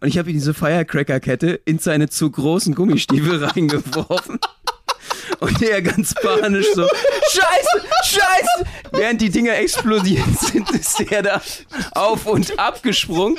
und ich habe ihm diese Firecracker-Kette in seine zu großen Gummistiefel reingeworfen. Und er ganz panisch so, Scheiße, Scheiße! Während die Dinger explodiert sind, ist er da auf und ab gesprungen.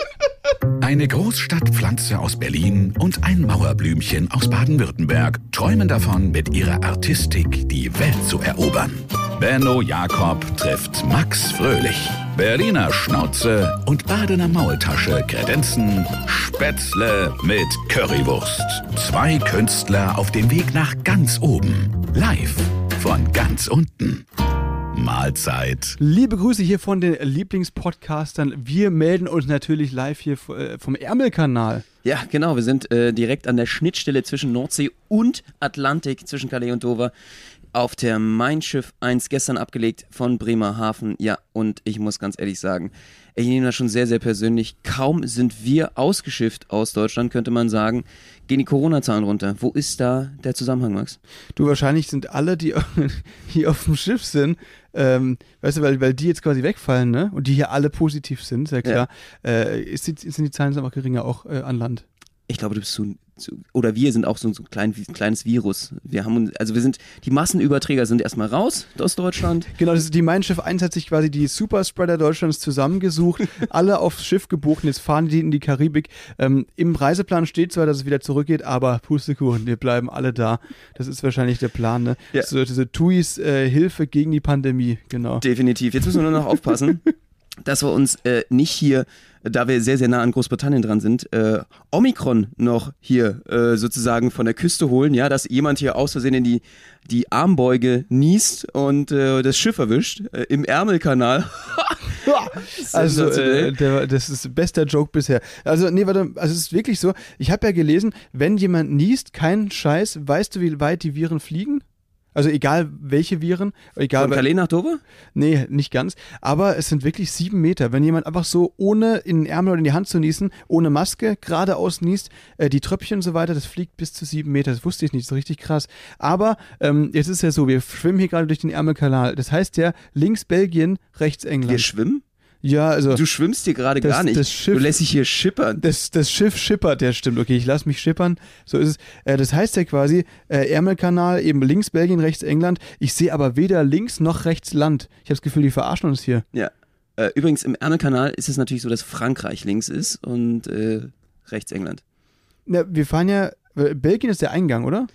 Eine Großstadtpflanze aus Berlin und ein Mauerblümchen aus Baden-Württemberg träumen davon, mit ihrer Artistik die Welt zu erobern. Benno Jakob trifft Max Fröhlich. Berliner Schnauze und Badener Maultasche kredenzen Spätzle mit Currywurst. Zwei Künstler auf dem Weg nach ganz oben. Live von ganz unten. Mahlzeit. Liebe Grüße hier von den Lieblingspodcastern. Wir melden uns natürlich live hier äh, vom Ärmelkanal. Ja, genau. Wir sind äh, direkt an der Schnittstelle zwischen Nordsee und Atlantik, zwischen Calais und Dover auf der Mein Schiff 1 gestern abgelegt von Bremerhaven. Ja, und ich muss ganz ehrlich sagen, ich nehme das schon sehr, sehr persönlich. Kaum sind wir ausgeschifft aus Deutschland, könnte man sagen, gehen die Corona-Zahlen runter. Wo ist da der Zusammenhang, Max? Du, wahrscheinlich sind alle, die hier auf dem Schiff sind, ähm, weißt du, weil, weil die jetzt quasi wegfallen, ne? Und die hier alle positiv sind, sehr klar, ja. äh, ist die, sind die Zahlen einfach geringer auch äh, an Land. Ich glaube, du bist zu oder wir sind auch so, so ein klein, kleines Virus. Wir haben, also wir sind, die Massenüberträger sind erstmal raus aus Deutschland. Genau, das ist die Mein Schiff 1 hat sich quasi die Superspreader Deutschlands zusammengesucht, alle aufs Schiff gebucht und jetzt fahren die in die Karibik. Ähm, Im Reiseplan steht zwar, dass es wieder zurückgeht, aber Pustekuchen, wir bleiben alle da. Das ist wahrscheinlich der Plan, ne? Ja. So, diese TUIs äh, Hilfe gegen die Pandemie, genau. Definitiv. Jetzt müssen wir nur noch aufpassen, dass wir uns äh, nicht hier da wir sehr, sehr nah an Großbritannien dran sind, äh, Omikron noch hier äh, sozusagen von der Küste holen, ja, dass jemand hier aus Versehen in die, die Armbeuge niest und äh, das Schiff erwischt, äh, im Ärmelkanal. also, äh, der, das ist bester Joke bisher. Also, nee, warte, also es ist wirklich so, ich habe ja gelesen, wenn jemand niest, kein Scheiß, weißt du, wie weit die Viren fliegen? Also egal welche Viren, egal. Von Calais nach Dover? Nee, nicht ganz. Aber es sind wirklich sieben Meter. Wenn jemand einfach so ohne in den Ärmel oder in die Hand zu niesen, ohne Maske geradeaus niest, äh, die Tröpfchen und so weiter, das fliegt bis zu sieben Meter. Das wusste ich nicht, so richtig krass. Aber ähm, jetzt ist ja so, wir schwimmen hier gerade durch den Ärmelkanal. Das heißt ja, links Belgien, rechts England. Wir schwimmen? Ja, also. Du schwimmst hier gerade gar nicht. Das Schiff, du lässt dich hier schippern. Das, das Schiff schippert, ja, stimmt. Okay, ich lass mich schippern. So ist es. Äh, das heißt ja quasi, äh, Ärmelkanal, eben links Belgien, rechts England. Ich sehe aber weder links noch rechts Land. Ich habe das Gefühl, die verarschen uns hier. Ja. Äh, übrigens, im Ärmelkanal ist es natürlich so, dass Frankreich links ist und äh, rechts England. Ja, wir fahren ja. Belgien ist der Eingang, oder?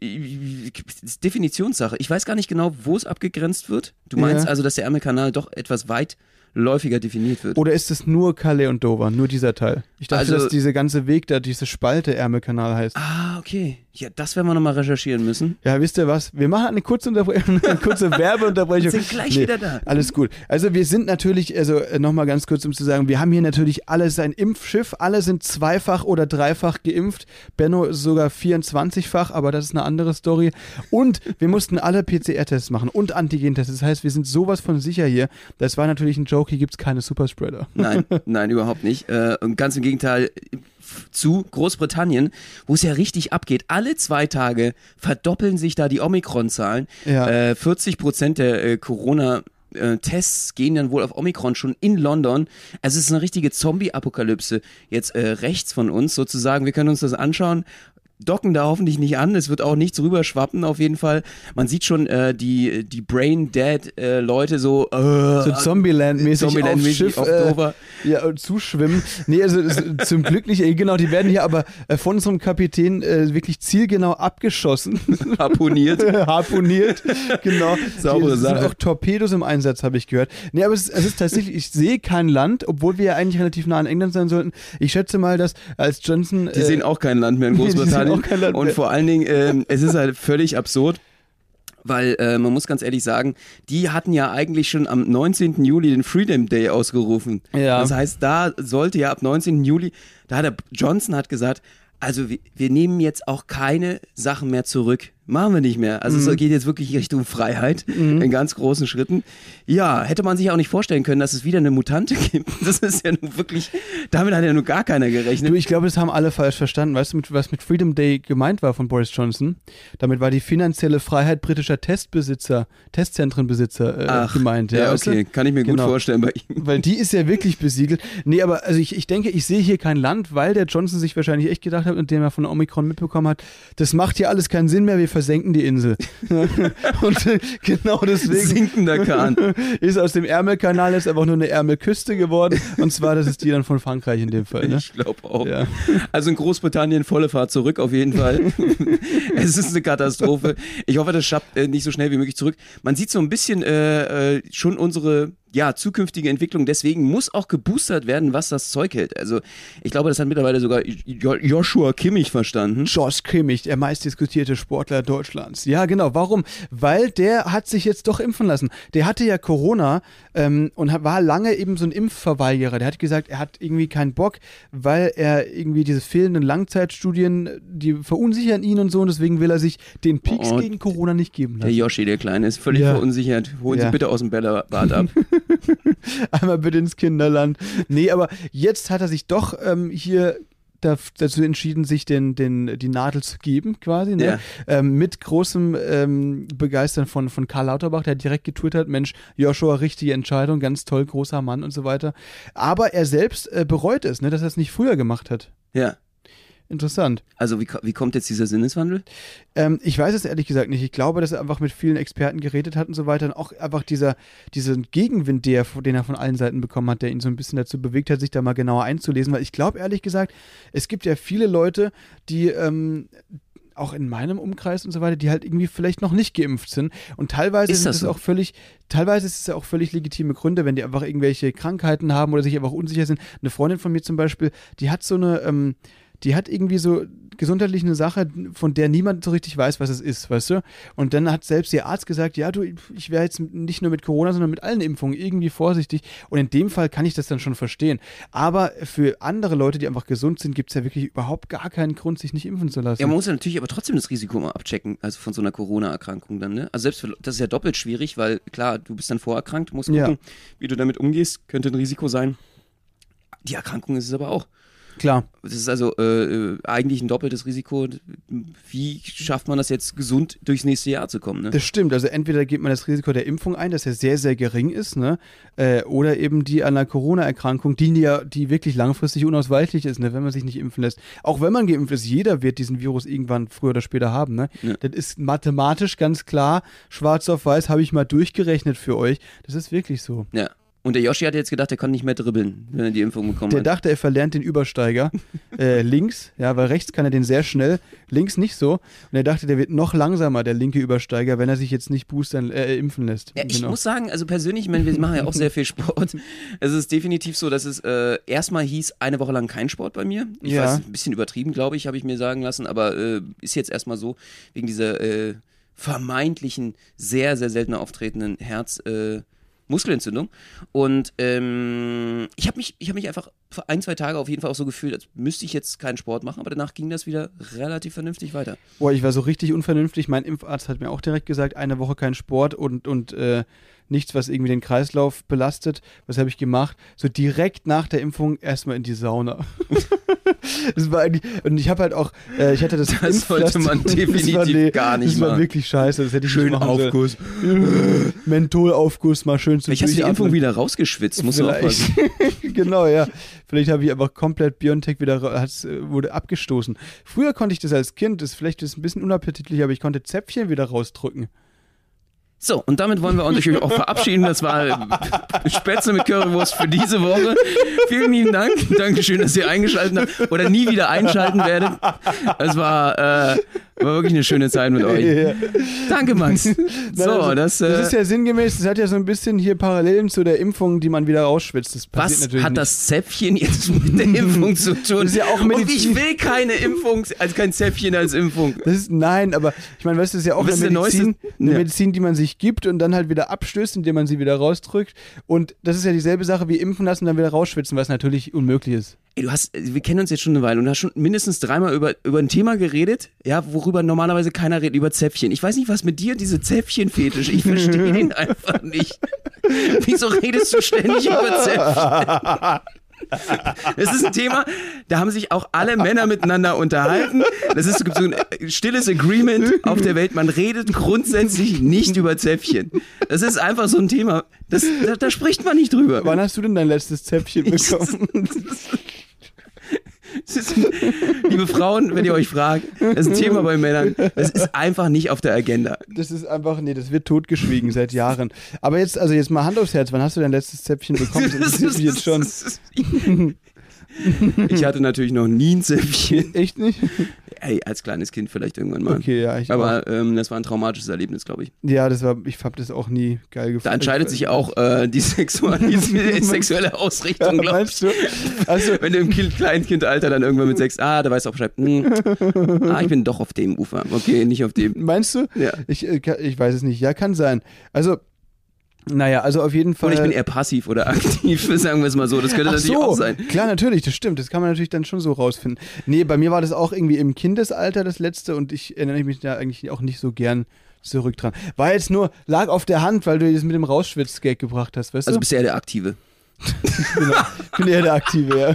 Definitionssache. Ich weiß gar nicht genau, wo es abgegrenzt wird. Du meinst ja. also, dass der Ärmelkanal doch etwas weit läufiger definiert wird. Oder ist es nur Calais und Dover, nur dieser Teil? Ich dachte, also, dass dieser ganze Weg da, diese Spalte Ärmelkanal heißt. Ah, okay. Ja, das werden wir nochmal recherchieren müssen. Ja, wisst ihr was? Wir machen eine kurze, eine kurze Werbeunterbrechung. wir sind gleich nee, wieder da. Alles gut. Also wir sind natürlich, also äh, nochmal ganz kurz, um zu sagen, wir haben hier natürlich alles ein Impfschiff. Alle sind zweifach oder dreifach geimpft. Benno ist sogar 24-fach, aber das ist eine andere Story. Und wir mussten alle PCR-Tests machen und Antigen-Tests. Das heißt, wir sind sowas von sicher hier. Das war natürlich ein Joke. Hier gibt es keine Superspreader. Nein, nein, überhaupt nicht. Äh, und ganz im Gegenteil, zu Großbritannien, wo es ja richtig abgeht. Alle zwei Tage verdoppeln sich da die Omikron-Zahlen. Ja. Äh, 40 Prozent der äh, Corona- Tests gehen dann wohl auf Omikron schon in London. Also es ist eine richtige Zombie-Apokalypse jetzt äh, rechts von uns sozusagen. Wir können uns das anschauen docken da hoffentlich nicht an. Es wird auch nichts rüberschwappen, auf jeden Fall. Man sieht schon äh, die, die Brain-Dead-Leute äh, so, äh, so Zombieland-mäßig Zombieland auf Schiff auf Dover. Äh, ja, zuschwimmen. Nee, also zum Glück nicht. Genau, die werden hier aber äh, von unserem Kapitän äh, wirklich zielgenau abgeschossen. Harponiert. Harponiert, genau. Saubere Sache. sind auch Torpedos im Einsatz, habe ich gehört. Nee, aber es ist, es ist tatsächlich, ich sehe kein Land, obwohl wir ja eigentlich relativ nah an England sein sollten. Ich schätze mal, dass als Johnson... Die sehen auch kein Land mehr in Großbritannien Land Und vor allen Dingen, äh, es ist halt völlig absurd. Weil äh, man muss ganz ehrlich sagen, die hatten ja eigentlich schon am 19. Juli den Freedom Day ausgerufen. Ja. Das heißt, da sollte ja ab 19. Juli, da hat der Johnson hat gesagt, also wir, wir nehmen jetzt auch keine Sachen mehr zurück Machen wir nicht mehr. Also Mhm. es geht jetzt wirklich Richtung Freiheit in ganz großen Schritten. Ja, hätte man sich auch nicht vorstellen können, dass es wieder eine Mutante gibt. Das ist ja nun wirklich, damit hat ja nun gar keiner gerechnet. Du, ich glaube, das haben alle falsch verstanden. Weißt du, mit, was mit Freedom Day gemeint war von Boris Johnson? Damit war die finanzielle Freiheit britischer Testbesitzer, Testzentrenbesitzer äh, Ach, gemeint. ja, weißt du? okay, kann ich mir Genau. gut vorstellen bei ihm. Weil die ist ja wirklich besiegelt. Nee, aber also ich, ich denke, ich sehe hier kein Land, weil der Johnson sich wahrscheinlich echt gedacht hat, indem er von Omikron mitbekommen hat, das macht hier alles keinen Sinn mehr, wir versenken die Insel. Und äh, genau deswegen Sinkender Kahn. ist aus dem Ärmelkanal jetzt einfach nur eine Ärmelküste geworden. Und zwar, das ist die dann von Frankreich in dem Fall. Ne? Ich glaube auch. Ja. Also in Großbritannien volle Fahrt zurück auf jeden Fall. es ist eine Katastrophe. Ich hoffe, das schafft äh, nicht so schnell wie möglich zurück. Man sieht so ein bisschen äh, äh, schon unsere ja, zukünftige Entwicklung. Deswegen muss auch geboostert werden, was das Zeug hält. Also ich glaube, das hat mittlerweile sogar Jo- Joshua Kimmich verstanden. Josh Kimmich, der meistdiskutierte Sportler Deutschlands. Ja, genau. Warum? Weil der hat sich jetzt doch impfen lassen. Der hatte ja Corona ähm, und war lange eben so ein Impfverweigerer. Der hat gesagt, er hat irgendwie keinen Bock, weil er irgendwie diese fehlenden Langzeitstudien, die verunsichern ihn und so und deswegen will er sich den Peaks Oh, gegen Corona nicht geben Der lassen. Yoshi, der Kleine, ist völlig Ja. verunsichert. Holen Ja. Sie bitte aus dem Bällebad ab. Einmal bitte ins Kinderland. Nee, aber jetzt hat er sich doch ähm, hier da- dazu entschieden, sich den, den, die Nadel zu geben, quasi, ne? Ja. Ähm, mit großem ähm, Begeistern von, von Karl Lauterbach, der direkt getwittert, Mensch, Joshua, richtige Entscheidung, ganz toll, großer Mann und so weiter. Aber er selbst äh, bereut es, ne, dass er es nicht früher gemacht hat. Ja. Interessant. Also wie, wie kommt jetzt dieser Sinneswandel? Ähm, ich weiß es ehrlich gesagt nicht. Ich glaube, dass er einfach mit vielen Experten geredet hat und so weiter. Und auch einfach dieser, diesen Gegenwind, der, den er von allen Seiten bekommen hat, der ihn so ein bisschen dazu bewegt hat, sich da mal genauer einzulesen. Weil ich glaube, ehrlich gesagt, es gibt ja viele Leute, die ähm, auch in meinem Umkreis und so weiter, die halt irgendwie vielleicht noch nicht geimpft sind. Und teilweise Ist sind das es so? auch völlig, teilweise ist es ja auch völlig legitime Gründe, wenn die einfach irgendwelche Krankheiten haben oder sich einfach unsicher sind. Eine Freundin von mir zum Beispiel, die hat so eine, ähm, die hat irgendwie so gesundheitlich eine Sache, von der niemand so richtig weiß, was es ist, weißt du? Und dann hat selbst ihr Arzt gesagt, ja, du, ich wäre jetzt nicht nur mit Corona, sondern mit allen Impfungen irgendwie vorsichtig. Und in dem Fall kann ich das dann schon verstehen. Aber für andere Leute, die einfach gesund sind, gibt es ja wirklich überhaupt gar keinen Grund, sich nicht impfen zu lassen. Ja, man muss ja natürlich aber trotzdem das Risiko mal abchecken, also von so einer Corona-Erkrankung dann, ne? Also selbst für, das ist ja doppelt schwierig, weil klar, du bist dann vorerkrankt, musst Ja. gucken, wie du damit umgehst, könnte ein Risiko sein. Die Erkrankung ist es aber auch. Klar. Das ist also äh, äh, eigentlich ein doppeltes Risiko. Wie schafft man das jetzt gesund durchs nächste Jahr zu kommen? Ne? Das stimmt. Also entweder geht man das Risiko der Impfung ein, das ja sehr, sehr gering ist, ne? Äh, oder eben die an einer Corona-Erkrankung, die ja, die wirklich langfristig unausweichlich ist, ne? wenn man sich nicht impfen lässt. Auch wenn man geimpft ist, jeder wird diesen Virus irgendwann früher oder später haben, ne? Ja. Das ist mathematisch ganz klar, schwarz auf weiß, habe ich mal durchgerechnet für euch. Das ist wirklich so. Ja. Und der Yoshi hat jetzt gedacht, er kann nicht mehr dribbeln, wenn er die Impfung bekommen Der hat. dachte, er verlernt den Übersteiger äh, links, ja, weil rechts kann er den sehr schnell, links nicht so. Und er dachte, der wird noch langsamer, der linke Übersteiger, wenn er sich jetzt nicht boostern, äh, impfen lässt. Ja, ich Genau. muss sagen, also persönlich, ich meine, wir machen ja auch sehr viel Sport. Es ist definitiv so, dass es äh, erstmal hieß, eine Woche lang kein Sport bei mir. Ich Ja. weiß, ein bisschen übertrieben, glaube ich, habe ich mir sagen lassen, aber äh, ist jetzt erstmal so, wegen dieser äh, vermeintlichen, sehr, sehr selten auftretenden Herz- äh, Muskelentzündung. Und ähm, ich habe mich, ich hab mich einfach für ein, zwei Tage auf jeden Fall auch so gefühlt, als müsste ich jetzt keinen Sport machen, aber danach ging das wieder relativ vernünftig weiter. Boah, ich war so richtig unvernünftig. Mein Impfarzt hat mir auch direkt gesagt, eine Woche kein Sport und, und äh, nichts, was irgendwie den Kreislauf belastet. Was habe ich gemacht? So direkt nach der Impfung erstmal in die Sauna. das war eigentlich, und ich habe halt auch, äh, ich hatte das Das sollte man definitiv war, gar nicht Das war machen. wirklich scheiße, das hätte ich machen sollen. Mentholaufguss, mal schön Vielleicht hast du die Impfung wieder rausgeschwitzt, musst du aufpassen. Genau, ja. Vielleicht habe ich einfach komplett Biontech wieder, hat's, äh, wurde abgestoßen. Früher konnte ich das als Kind, das vielleicht ist ein bisschen unappetitlich, aber ich konnte Zäpfchen wieder rausdrücken. So, und damit wollen wir uns natürlich auch verabschieden. Das war Spätzle mit Currywurst für diese Woche. Vielen lieben Dank. Dankeschön, dass ihr eingeschaltet habt oder nie wieder einschalten werdet. Es war, äh, war wirklich eine schöne Zeit mit euch. Ja. Danke, Max. So, Nein, also, das, äh, das ist ja sinngemäß, das hat ja so ein bisschen hier Parallelen zu der Impfung, die man wieder rausschwitzt. Das was natürlich hat nicht. das Zäpfchen jetzt mit der Impfung zu tun? Das ist ja auch Und Medizin. ich will keine Impfung, also kein Zäpfchen als Impfung. Das ist, nein, aber ich meine, weißt du, das ist ja auch eine Medizin, eine Ja. Medizin, die man sich gibt und dann halt wieder abstößt, indem man sie wieder rausdrückt. Und das ist ja dieselbe Sache wie impfen lassen und dann wieder rausschwitzen, was natürlich unmöglich ist. Ey, du hast, wir kennen uns jetzt schon eine Weile und du hast schon mindestens dreimal über, über ein Thema geredet, ja, worüber normalerweise keiner redet, über Zäpfchen. Ich weiß nicht, was mit dir diese Zäpfchen-Fetisch, ich verstehe den einfach nicht. Wieso redest du ständig über Zäpfchen? Das ist ein Thema, da haben sich auch alle Männer miteinander unterhalten. Das ist so ein stilles Agreement auf der Welt. Man redet grundsätzlich nicht über Zäpfchen. Das ist einfach so ein Thema, das, da, da spricht man nicht drüber. Wann hast du denn dein letztes Zäpfchen bekommen? Ist, liebe Frauen, wenn ihr euch fragt, das ist ein Thema bei Männern, das ist einfach nicht auf der Agenda. Das ist einfach, nee, das wird totgeschwiegen seit Jahren. Aber jetzt, also jetzt mal Hand aufs Herz, wann hast du dein letztes Zäpfchen bekommen? Das interessiert mich jetzt schon. Ich hatte natürlich noch nie ein Zäpfchen. Echt nicht? Ey, als kleines Kind vielleicht irgendwann mal. Okay, ja, ich Aber ähm, das war ein traumatisches Erlebnis, glaube ich. Ja, das war, ich habe das auch nie geil gefunden. Da entscheidet sich auch äh, die, die sexuelle Ausrichtung, Ja, glaube ich. du? Also, Wenn du im Kind, Kleinkindalter dann irgendwann mit sechs, ah, da weißt du auch Bescheid, hm, ah, ich bin doch auf dem Ufer. Okay, nicht auf dem. meinst du? Ja. Ich, äh, ich weiß es nicht. Ja, kann sein. Also, naja, also auf jeden Fall. Und ich bin eher passiv oder aktiv, sagen wir es mal so. Das könnte Ach natürlich so, auch sein. Klar, natürlich, das stimmt. Das kann man natürlich dann schon so rausfinden. Nee, bei mir war das auch irgendwie im Kindesalter das letzte und ich erinnere mich da eigentlich auch nicht so gern zurück dran. War jetzt nur, lag auf der Hand, weil du das mit dem Rausschwitz-Gag gebracht hast, weißt Also du? bist du eher der Aktive. Genau. Ich bin eher der Aktive, ja.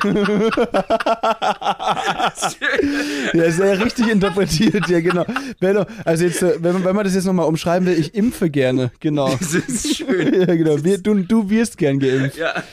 ja, sehr richtig interpretiert, ja, genau. Also jetzt, äh, wenn man, wenn man das jetzt nochmal umschreiben will, ich impfe gerne, genau. Das ist schön. Ja, genau. Wir, du, du wirst gern geimpft. Ja,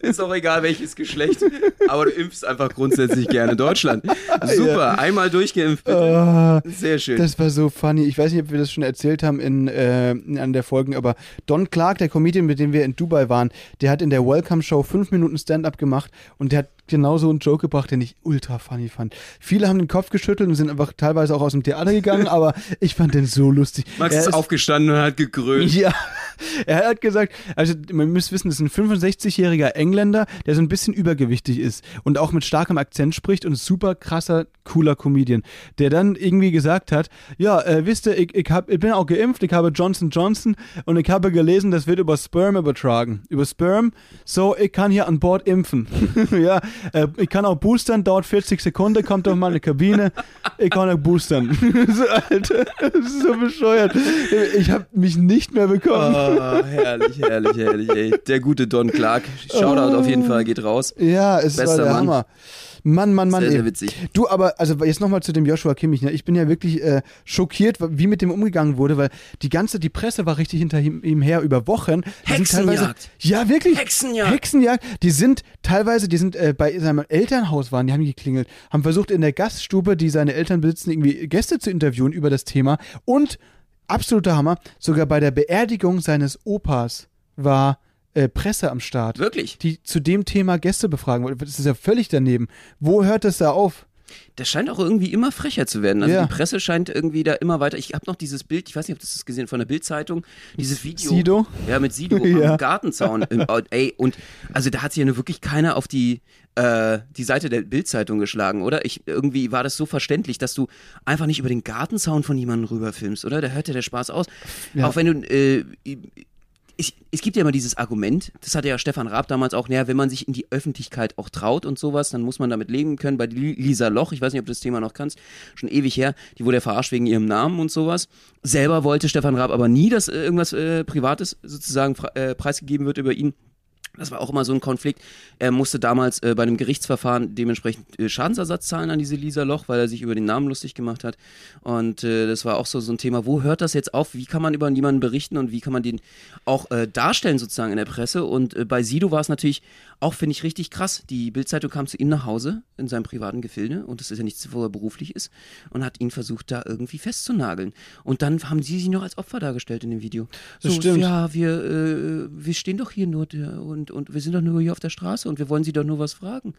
ist auch egal welches Geschlecht, aber du impfst einfach grundsätzlich gerne Deutschland. Super, einmal durchgeimpft, bitte. Ah. Sehr schön. Das war so funny. Ich weiß nicht, ob wir das schon erzählt haben in, äh, in einer der Folgen, aber Don Clark, der Comedian, mit dem wir in Dubai waren, der hat in der Welcome-Show fünf Minuten Stand-up gemacht und der hat genau so einen Joke gebracht, den ich ultra funny fand. Viele haben den Kopf geschüttelt und sind einfach teilweise auch aus dem Theater gegangen, aber ich fand den so lustig. Max Er ist aufgestanden und hat gegrölt. ja, er hat gesagt, also man muss wissen, das ist ein 65-jähriger Engländer, der so ein bisschen übergewichtig ist und auch mit starkem Akzent spricht und super krasser, cooler Comedian, der dann irgendwie gesagt hat, ja, äh, wisst ihr, ich, ich, hab, ich bin auch geimpft, ich habe Johnson Johnson und ich habe gelesen, das wird über Sperm übertragen. Über Sperm, so ich kann hier an Bord impfen. ja, äh, ich kann auch boostern, dauert 40 Sekunden, kommt auf meine Kabine, ich kann auch boostern. so, Alter, das ist so bescheuert. Ich habe mich nicht mehr bekommen. Oh, herrlich, herrlich, herrlich, ey. Der gute Don Clark. Shoutout auf jeden Fall, geht raus. Ja, es war Bester der Mann. Hammer. Mann, Mann, Mann. Sehr, sehr witzig. Du, aber, also jetzt nochmal zu dem Joshua Kimmich. Ne? Ich bin ja wirklich äh, schockiert, wie mit dem umgegangen wurde, weil die ganze, die Presse war richtig hinter ihm, ihm her über Wochen. Hexenjagd. ja, wirklich. Hexenjagd. Hexenjagd. Die sind teilweise, die sind äh, bei seinem Elternhaus waren, die haben geklingelt, haben versucht in der Gaststube, die seine Eltern besitzen, irgendwie Gäste zu interviewen über das Thema und absoluter Hammer, sogar bei der Beerdigung seines Opas war äh, Presse am Start Wirklich. die zu dem Thema Gäste befragen wollte. Das ist ja völlig daneben. Wo hört das da auf? Das scheint auch irgendwie immer frecher zu werden. Also Ja. die Presse scheint irgendwie da immer weiter. Ich habe noch dieses Bild, ich weiß nicht, ob du das gesehen von der Bildzeitung, dieses Video. Sido? Ja, mit Sido Ja. am Gartenzaun. Ähm, oh, ey, und also da hat sich ja nur wirklich keiner auf die äh, die Seite der Bildzeitung geschlagen, oder? Ich irgendwie war das so verständlich, dass du einfach nicht über den Gartenzaun von jemandem rüberfilmst, oder? Da hört ja der Spaß aus. Ja. Auch wenn du äh, ich, es gibt ja immer dieses Argument, das hatte ja Stefan Raab damals auch, naja, wenn man sich in die Öffentlichkeit auch traut und sowas, dann muss man damit leben können. Bei Li- Lisa Loch, ich weiß nicht, ob du das Thema noch kannst, schon ewig her, die wurde ja verarscht wegen ihrem Namen und sowas. Selber wollte Stefan Raab aber nie, dass äh, irgendwas äh, Privates sozusagen äh, preisgegeben wird über ihn. Das war auch immer so ein Konflikt. Er musste damals äh, bei einem Gerichtsverfahren dementsprechend äh, Schadensersatz zahlen an diese Lisa Loch, weil er sich über den Namen lustig gemacht hat. Und äh, das war auch so, so ein Thema, wo hört das jetzt auf? Wie kann man über jemanden berichten und wie kann man den auch äh, darstellen sozusagen in der Presse? Und äh, bei Sido war es natürlich auch, finde ich, richtig krass. Die Bildzeitung kam zu ihm nach Hause in seinem privaten Gefilde und das ist ja nichts, wo er beruflich ist und hat ihn versucht, da irgendwie festzunageln. Und dann haben sie sich noch als Opfer dargestellt in dem Video. Das so, stimmt. Ja, wir, äh, wir stehen doch hier nur der, und, und wir sind doch nur hier auf der Straße und wir wollen sie doch nur was fragen.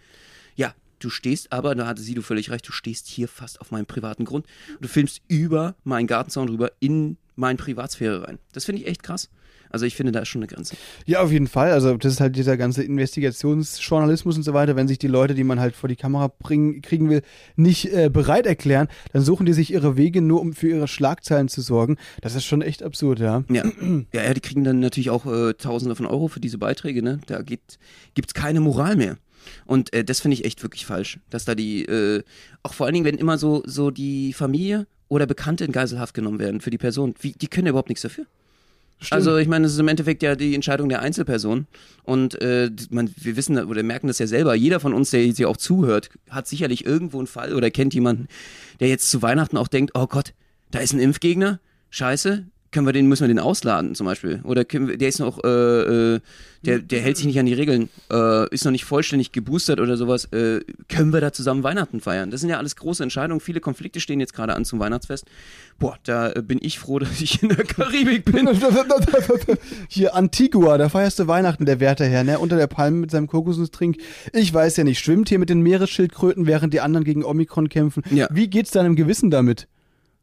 Ja, du stehst aber, da hatte Sido völlig recht, du stehst hier fast auf meinem privaten Grund. Du filmst über meinen Gartenzaun rüber in meine Privatsphäre rein. Das finde ich echt krass. Also ich finde, da ist schon eine Grenze. Ja, auf jeden Fall. Also das ist halt dieser ganze Investigationsjournalismus und so weiter. Wenn sich die Leute, die man halt vor die Kamera bringen, kriegen will, nicht äh, bereit erklären, dann suchen die sich ihre Wege nur, um für ihre Schlagzeilen zu sorgen. Das ist schon echt absurd, ja. Ja, ja, ja die kriegen dann natürlich auch äh, Tausende von Euro für diese Beiträge. Ne? Da gibt es keine Moral mehr. Und äh, das finde ich echt wirklich falsch, dass da die, äh, auch vor allen Dingen, wenn immer so, so die Familie oder Bekannte in Geiselhaft genommen werden für die Person, wie, die können ja überhaupt nichts dafür. Stimmt. Also ich meine, es ist im Endeffekt ja die Entscheidung der Einzelperson und äh, man, wir wissen oder merken das ja selber. Jeder von uns, der jetzt hier auch zuhört, hat sicherlich irgendwo einen Fall oder kennt jemanden, der jetzt zu Weihnachten auch denkt, oh Gott, da ist ein Impfgegner, scheiße, können wir den, müssen wir den ausladen zum Beispiel. Oder wir, der ist noch, äh, äh, der, der hält sich nicht an die Regeln, äh, ist noch nicht vollständig geboostert oder sowas. Äh, können wir da zusammen Weihnachten feiern? Das sind ja alles große Entscheidungen. Viele Konflikte stehen jetzt gerade an zum Weihnachtsfest. Boah, da äh, bin ich froh, dass ich in der Karibik bin. Hier Antigua, da feierst du Weihnachten, der Wärterherr, ne? Unter der Palme mit seinem Kokosnusstrink. Ich weiß ja nicht, schwimmt hier mit den Meeresschildkröten, während die anderen gegen Omikron kämpfen. Ja. Wie geht's deinem Gewissen damit?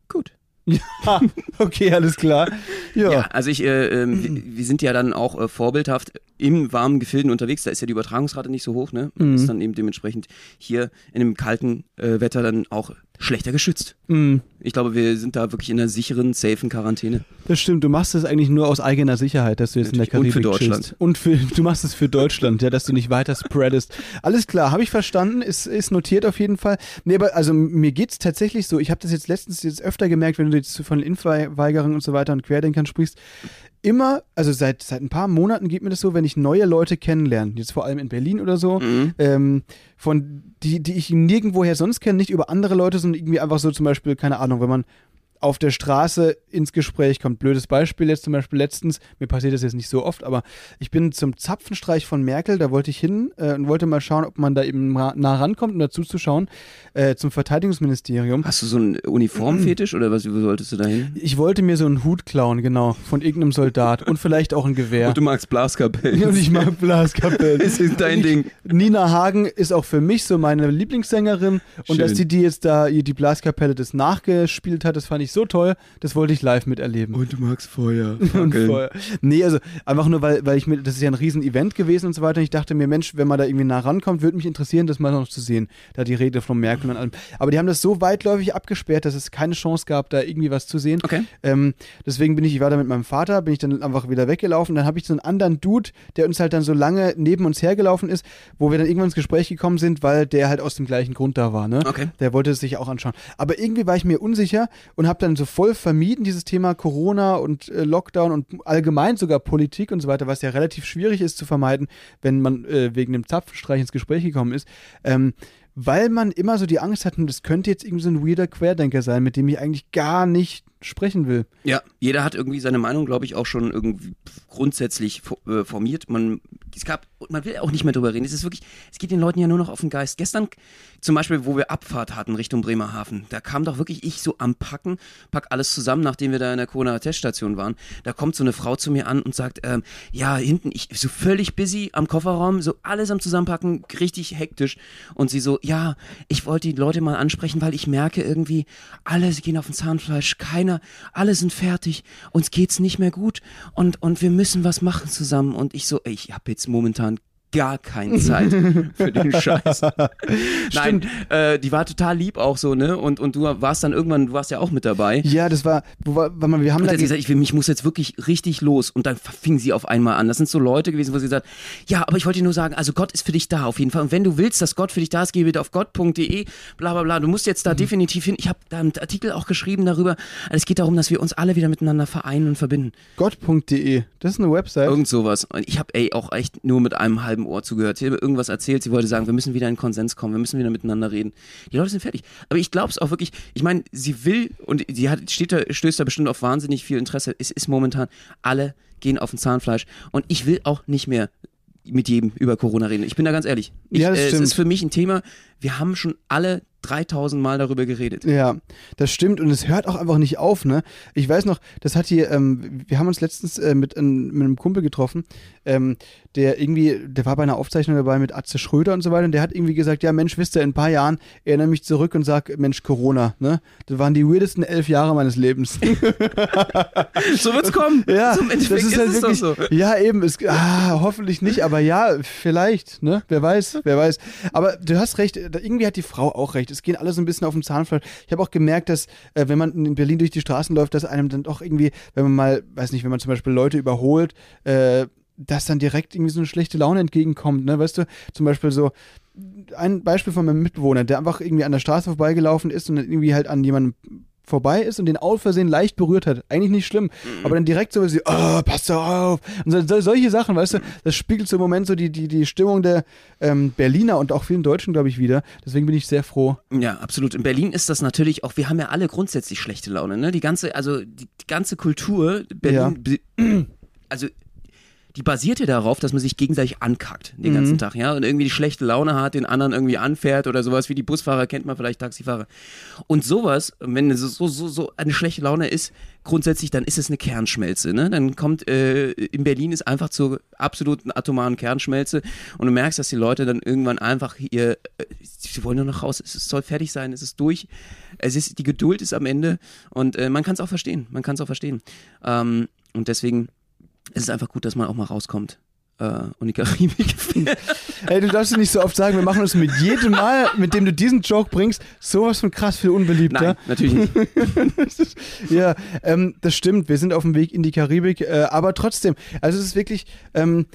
Gut. Ja, okay, alles klar. Ja, ja also ich, äh, äh, wir, sind ja dann auch äh, vorbildhaft im warmen Gefilden unterwegs. Da ist ja die Übertragungsrate nicht so hoch, ne? Mhm. Ist dann eben dementsprechend hier in dem kalten äh, Wetter dann auch schlechter geschützt. Mm. Ich glaube, wir sind da wirklich in einer sicheren, safen Quarantäne. Das stimmt. Du machst es eigentlich nur aus eigener Sicherheit, dass du jetzt Natürlich. in der Karibik Und für Deutschland. Chillst. Und für, du machst es für Deutschland, ja, dass du nicht weiter spreadest. Alles klar, habe ich verstanden, ist, ist notiert auf jeden Fall. Nee, aber also mir geht es tatsächlich so, ich habe das jetzt letztens jetzt öfter gemerkt, wenn du jetzt von Impfweigerung und so weiter und Querdenkern sprichst, immer, also seit, seit ein paar Monaten geht mir das so, wenn ich neue Leute kennenlerne, jetzt vor allem in Berlin oder so, mhm. ähm, von die, die ich nirgendwoher sonst kenne, nicht über andere Leute, sondern irgendwie einfach so zum Beispiel, keine Ahnung, wenn man auf der Straße ins Gespräch kommt. Blödes Beispiel jetzt zum Beispiel letztens, mir passiert das jetzt nicht so oft, aber ich bin zum Zapfenstreich von Merkel, da wollte ich hin äh, und wollte mal schauen, ob man da eben nah rankommt, um dazu zu schauen, äh, zum Verteidigungsministerium. Hast du so einen Uniformfetisch oder was solltest du da hin? Ich wollte mir so einen Hut klauen, genau, von irgendeinem Soldat und vielleicht auch ein Gewehr. Und du magst Blaskapellen. Und ich mag Blaskapellen. das ist dein ich, Ding. Nina Hagen ist auch für mich so meine Lieblingssängerin und Schön. dass die, die jetzt da die Blaskapelle das nachgespielt hat, das fand ich so toll, das wollte ich live miterleben. Und du magst Feuer. und Feuer. Nee, also einfach nur, weil, weil ich mir, das ist ja ein riesen Event gewesen und so weiter. Und ich dachte mir, Mensch, wenn man da irgendwie nah rankommt, würde mich interessieren, das mal noch zu sehen. Da die Rede von Merkel und allem. Aber die haben das so weitläufig abgesperrt, dass es keine Chance gab, da irgendwie was zu sehen. Okay. Ähm, deswegen bin ich, ich war da mit meinem Vater, bin ich dann einfach wieder weggelaufen. Dann habe ich so einen anderen Dude, der uns halt dann so lange neben uns hergelaufen ist, wo wir dann irgendwann ins Gespräch gekommen sind, weil der halt aus dem gleichen Grund da war. Ne? Okay. Der wollte es sich auch anschauen. Aber irgendwie war ich mir unsicher und habe dann so voll vermieden, dieses Thema Corona und äh, Lockdown und allgemein sogar Politik und so weiter, was ja relativ schwierig ist zu vermeiden, wenn man äh, wegen dem Zapfenstreich ins Gespräch gekommen ist. Ähm, weil man immer so die Angst hat, das könnte jetzt irgendwie so ein weirder Querdenker sein, mit dem ich eigentlich gar nicht sprechen will. Ja, jeder hat irgendwie seine Meinung, glaube ich, auch schon irgendwie grundsätzlich äh, formiert. Man, es gab, man will auch nicht mehr drüber reden. Es ist wirklich, es geht den Leuten ja nur noch auf den Geist. Gestern zum Beispiel, wo wir Abfahrt hatten Richtung Bremerhaven, da kam doch wirklich ich so am Packen, pack alles zusammen, nachdem wir da in der Corona-Teststation waren. Da kommt so eine Frau zu mir an und sagt, ähm, ja, hinten, ich so völlig busy am Kofferraum, so alles am Zusammenpacken, richtig hektisch. Und sie so, ja, ich wollte die Leute mal ansprechen, weil ich merke irgendwie, alle gehen auf den Zahnfleisch, keiner, alle sind fertig, uns geht's nicht mehr gut und, und wir müssen was machen zusammen. Und ich so, ich habe jetzt momentan gar keine Zeit für den Scheiß. Nein, äh, die war total lieb auch so, ne? Und, und du warst dann irgendwann, du warst ja auch mit dabei. Ja, das war, wo war, mal, wir haben und dann gesagt, ich, ich muss jetzt wirklich richtig los. Und dann fing sie auf einmal an. Das sind so Leute gewesen, wo sie sagt, ja, aber ich wollte dir nur sagen, also Gott ist für dich da auf jeden Fall. Und wenn du willst, dass Gott für dich da ist, geh bitte auf gott.de, bla bla bla. Du musst jetzt da mhm. definitiv hin. Ich habe da einen Artikel auch geschrieben darüber. Es geht darum, dass wir uns alle wieder miteinander vereinen und verbinden. Gott.de, das ist eine Website. Irgend sowas. Und ich habe ey auch echt nur mit einem halben Ohr zugehört. Sie hat irgendwas erzählt, sie wollte sagen, wir müssen wieder in Konsens kommen, wir müssen wieder miteinander reden. Die Leute sind fertig. Aber ich glaube es auch wirklich, ich meine, sie will und sie hat, steht da, stößt da bestimmt auf wahnsinnig viel Interesse. Es ist momentan, alle gehen auf den Zahnfleisch. Und ich will auch nicht mehr mit jedem über Corona reden. Ich bin da ganz ehrlich. Ich, ja, das äh, stimmt. es ist für mich ein Thema, wir haben schon alle 3000 Mal darüber geredet. Ja, das stimmt und es hört auch einfach nicht auf, ne? Ich weiß noch, das hat hier, ähm, wir haben uns letztens äh, mit, ein, mit einem Kumpel getroffen, ähm, der irgendwie, der war bei einer Aufzeichnung dabei mit Atze Schröder und so weiter und der hat irgendwie gesagt, ja Mensch, wisst ihr, in ein paar Jahren erinnere mich zurück und sag, Mensch, Corona, ne? Das waren die weirdesten elf Jahre meines Lebens. so wird's kommen. Ja, Zum Endeffekt das ist, halt ist wirklich, so. Ja, eben, es, ah, hoffentlich nicht, aber ja, vielleicht, ne? Wer weiß, wer weiß. Aber du hast recht, irgendwie hat die Frau auch recht. Es gehen alle so ein bisschen auf dem Zahnfleisch. Ich habe auch gemerkt, dass, äh, wenn man in Berlin durch die Straßen läuft, dass einem dann doch irgendwie, wenn man mal, weiß nicht, wenn man zum Beispiel Leute überholt, äh, dass dann direkt irgendwie so eine schlechte Laune entgegenkommt, ne? Weißt du, zum Beispiel so, ein Beispiel von meinem Mitbewohner, der einfach irgendwie an der Straße vorbeigelaufen ist und dann irgendwie halt an jemanden vorbei ist und den aus Versehen leicht berührt hat. Eigentlich nicht schlimm. Mhm. Aber dann direkt so, oh, pass doch auf. Und so, solche Sachen, weißt du, das spiegelt so im Moment so die, die, die Stimmung der ähm, Berliner und auch vielen Deutschen, glaube ich, wieder. Deswegen bin ich sehr froh. Ja, absolut. In Berlin ist das natürlich auch, wir haben ja alle grundsätzlich schlechte Laune, ne? Die ganze, also die, die ganze Kultur, Berlin, ja. also die basiert ja darauf, dass man sich gegenseitig ankackt den mhm. ganzen Tag, ja, und irgendwie die schlechte Laune hat, den anderen irgendwie anfährt oder sowas, wie die Busfahrer kennt man vielleicht Taxifahrer. Und sowas, wenn es so, so, so eine schlechte Laune ist, grundsätzlich, dann ist es eine Kernschmelze, ne? Dann kommt, äh, in Berlin ist einfach zur absoluten atomaren Kernschmelze und du merkst, dass die Leute dann irgendwann einfach hier, äh, sie wollen nur noch raus, es soll fertig sein, es ist durch, es ist, die Geduld ist am Ende und äh, man kann es auch verstehen, man kann es auch verstehen. Ähm, und deswegen, es ist einfach gut, dass man auch mal rauskommt äh, und die Karibik Ey, du darfst es nicht so oft sagen, wir machen uns mit jedem Mal, mit dem du diesen Joke bringst, sowas von krass viel unbeliebter. Nein, natürlich nicht. ja, ähm, das stimmt, wir sind auf dem Weg in die Karibik, äh, aber trotzdem, also es ist wirklich, ähm,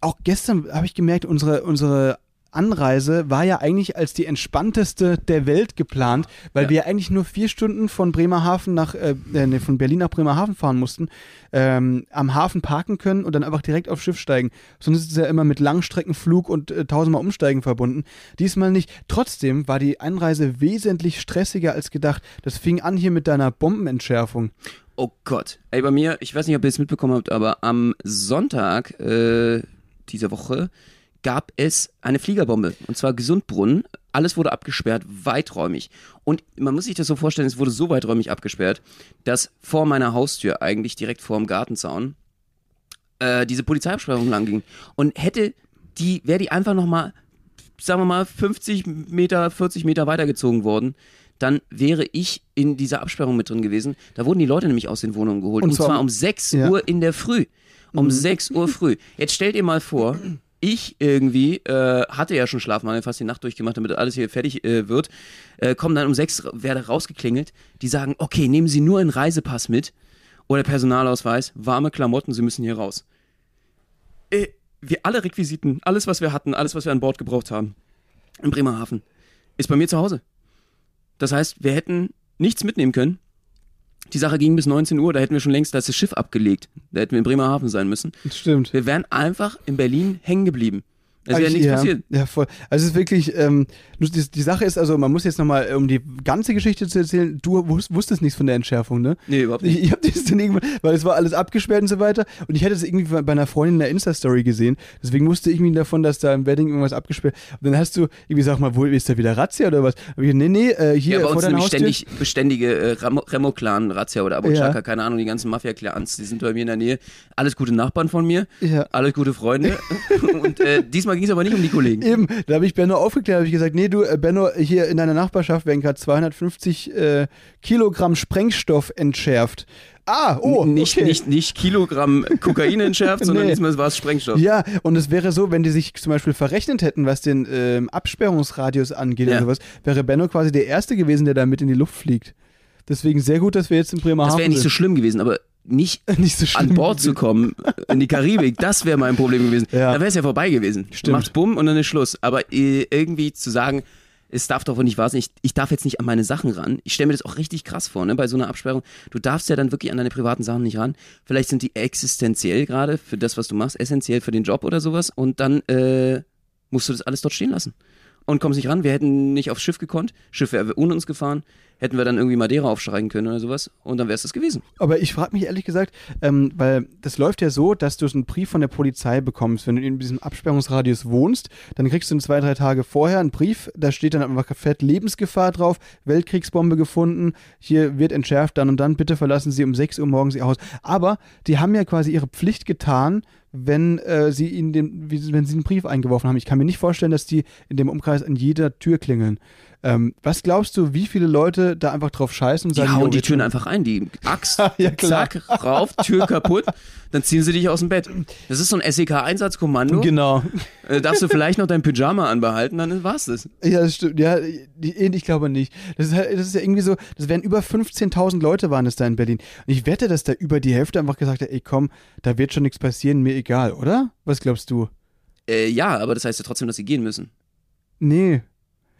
auch gestern habe ich gemerkt, unsere, unsere Anreise war ja eigentlich als die entspannteste der Welt geplant, weil ja. wir eigentlich nur vier Stunden von Bremerhaven nach, äh, äh, von Berlin nach Bremerhaven fahren mussten, ähm, am Hafen parken können und dann einfach direkt aufs Schiff steigen. Sonst ist es ja immer mit Langstreckenflug und äh, tausendmal Umsteigen verbunden. Diesmal nicht. Trotzdem war die Einreise wesentlich stressiger als gedacht. Das fing an hier mit deiner Bombenentschärfung. Oh Gott. Ey, bei mir, ich weiß nicht, ob ihr es mitbekommen habt, aber am Sonntag äh, dieser Woche gab es eine Fliegerbombe und zwar Gesundbrunnen. Alles wurde abgesperrt, weiträumig. Und man muss sich das so vorstellen, es wurde so weiträumig abgesperrt, dass vor meiner Haustür, eigentlich direkt vor dem Gartenzaun, äh, diese Polizeiabsperrung lang ging. Und hätte die, wäre die einfach nochmal, sagen wir mal, 50 Meter, 40 Meter weitergezogen worden, dann wäre ich in dieser Absperrung mit drin gewesen. Da wurden die Leute nämlich aus den Wohnungen geholt. Und, und zwar, um 6 ja. Uhr in der Früh. Um mhm. 6 Uhr früh. Jetzt stellt ihr mal vor, ich irgendwie äh, hatte ja schon Schlafmangel, fast die Nacht durchgemacht, damit alles hier fertig äh, wird. Äh, kommen dann um sechs, werde rausgeklingelt. Die sagen, okay, nehmen Sie nur einen Reisepass mit oder Personalausweis, warme Klamotten, Sie müssen hier raus. Äh, wir alle Requisiten, alles was wir hatten, alles was wir an Bord gebraucht haben, in Bremerhaven, ist bei mir zu Hause. Das heißt, wir hätten nichts mitnehmen können die Sache ging bis 19 Uhr, da hätten wir schon längst das Schiff abgelegt. Da hätten wir in Bremerhaven sein müssen. Stimmt. Wir wären einfach in Berlin hängen geblieben. Es wäre nichts ja, passiert. Ja, voll. Also es ist wirklich, ähm, die, die, Sache ist, also man muss jetzt nochmal, um die ganze Geschichte zu erzählen, du wus wusstest nichts von der Entschärfung, ne? Nee, überhaupt nicht. Ich, ich hab das dann irgendwann, weil es war alles abgesperrt und so weiter und ich hätte es irgendwie bei einer Freundin in der Insta-Story gesehen, deswegen wusste ich mir davon, dass da im Wedding irgendwas abgesperrt und dann hast du irgendwie, sag mal, wo ist da wieder Razzia oder was? Aber ich, nee, nee, äh, hier ja, bei uns ständig beständige äh, Remo-Clan, Razzia oder Abochaka, ja. keine Ahnung, die ganzen Mafia-Clans, die sind bei mir in der Nähe. Alles gute Nachbarn von mir, ja. alles gute Freunde und äh, diesmal ging es aber nicht um die Kollegen. Eben, da habe ich Benno aufgeklärt, habe ich gesagt, nee, du, äh, Benno, hier in deiner Nachbarschaft werden gerade 250 äh, Kilogramm Sprengstoff entschärft. Ah, oh, nicht, okay. nicht, nicht Kilogramm Kokain entschärft, sondern nee. diesmal war es Sprengstoff. Ja, und es wäre so, wenn die sich zum Beispiel verrechnet hätten, was den ähm, Absperrungsradius angeht ja. oder sowas, wäre Benno quasi der Erste gewesen, der da mit in die Luft fliegt. Deswegen sehr gut, dass wir jetzt in Bremerhaven Das wäre nicht so schlimm gewesen, aber nicht, nicht so an Bord zu kommen in die Karibik, das wäre mein Problem gewesen. Ja. Da wäre es ja vorbei gewesen. Stimmt. Macht bumm und dann ist Schluss. Aber äh, irgendwie zu sagen, es darf doch wohl nicht wahr sein, ich, ich darf jetzt nicht an meine Sachen ran. Ich stelle mir das auch richtig krass vor, ne, bei so einer Absperrung. Du darfst ja dann wirklich an deine privaten Sachen nicht ran. Vielleicht sind die existenziell gerade für das, was du machst, essentiell für den Job oder sowas. Und dann äh, musst du das alles dort stehen lassen. Und kommst nicht ran. Wir hätten nicht aufs Schiff gekonnt. Schiff wäre ohne uns gefahren hätten wir dann irgendwie Madeira aufsteigen können oder sowas und dann wäre es das gewesen. Aber ich frage mich ehrlich gesagt, ähm, weil das läuft ja so, dass du einen Brief von der Polizei bekommst, wenn du in diesem Absperrungsradius wohnst, dann kriegst du in zwei, drei Tage vorher einen Brief, da steht dann einfach fett Lebensgefahr drauf, Weltkriegsbombe gefunden, hier wird entschärft, dann und dann, bitte verlassen Sie um 6 Uhr morgens Ihr Haus. Aber die haben ja quasi ihre Pflicht getan, wenn äh, sie ihnen den, wenn sie einen Brief eingeworfen haben. Ich kann mir nicht vorstellen, dass die in dem Umkreis an jeder Tür klingeln. Ähm, was glaubst du, wie viele Leute da einfach drauf scheißen und Die sagen, hauen jo, die Türen einfach ein, die Axt, Ja, zack, rauf, Tür kaputt, dann ziehen sie dich aus dem Bett. Das ist so ein SEK-Einsatzkommando. Genau. Äh, darfst du vielleicht noch dein Pyjama anbehalten, dann war's das. Ja, das stimmt. Ja, die, ich glaube nicht. Das ist, halt, das ist ja irgendwie so, das wären über 15.000 Leute waren es da in Berlin. Und ich wette, dass da über die Hälfte einfach gesagt hat, ey komm, da wird schon nichts passieren, mir egal, oder? Was glaubst du? Äh, ja, aber das heißt ja trotzdem, dass sie gehen müssen. Nee.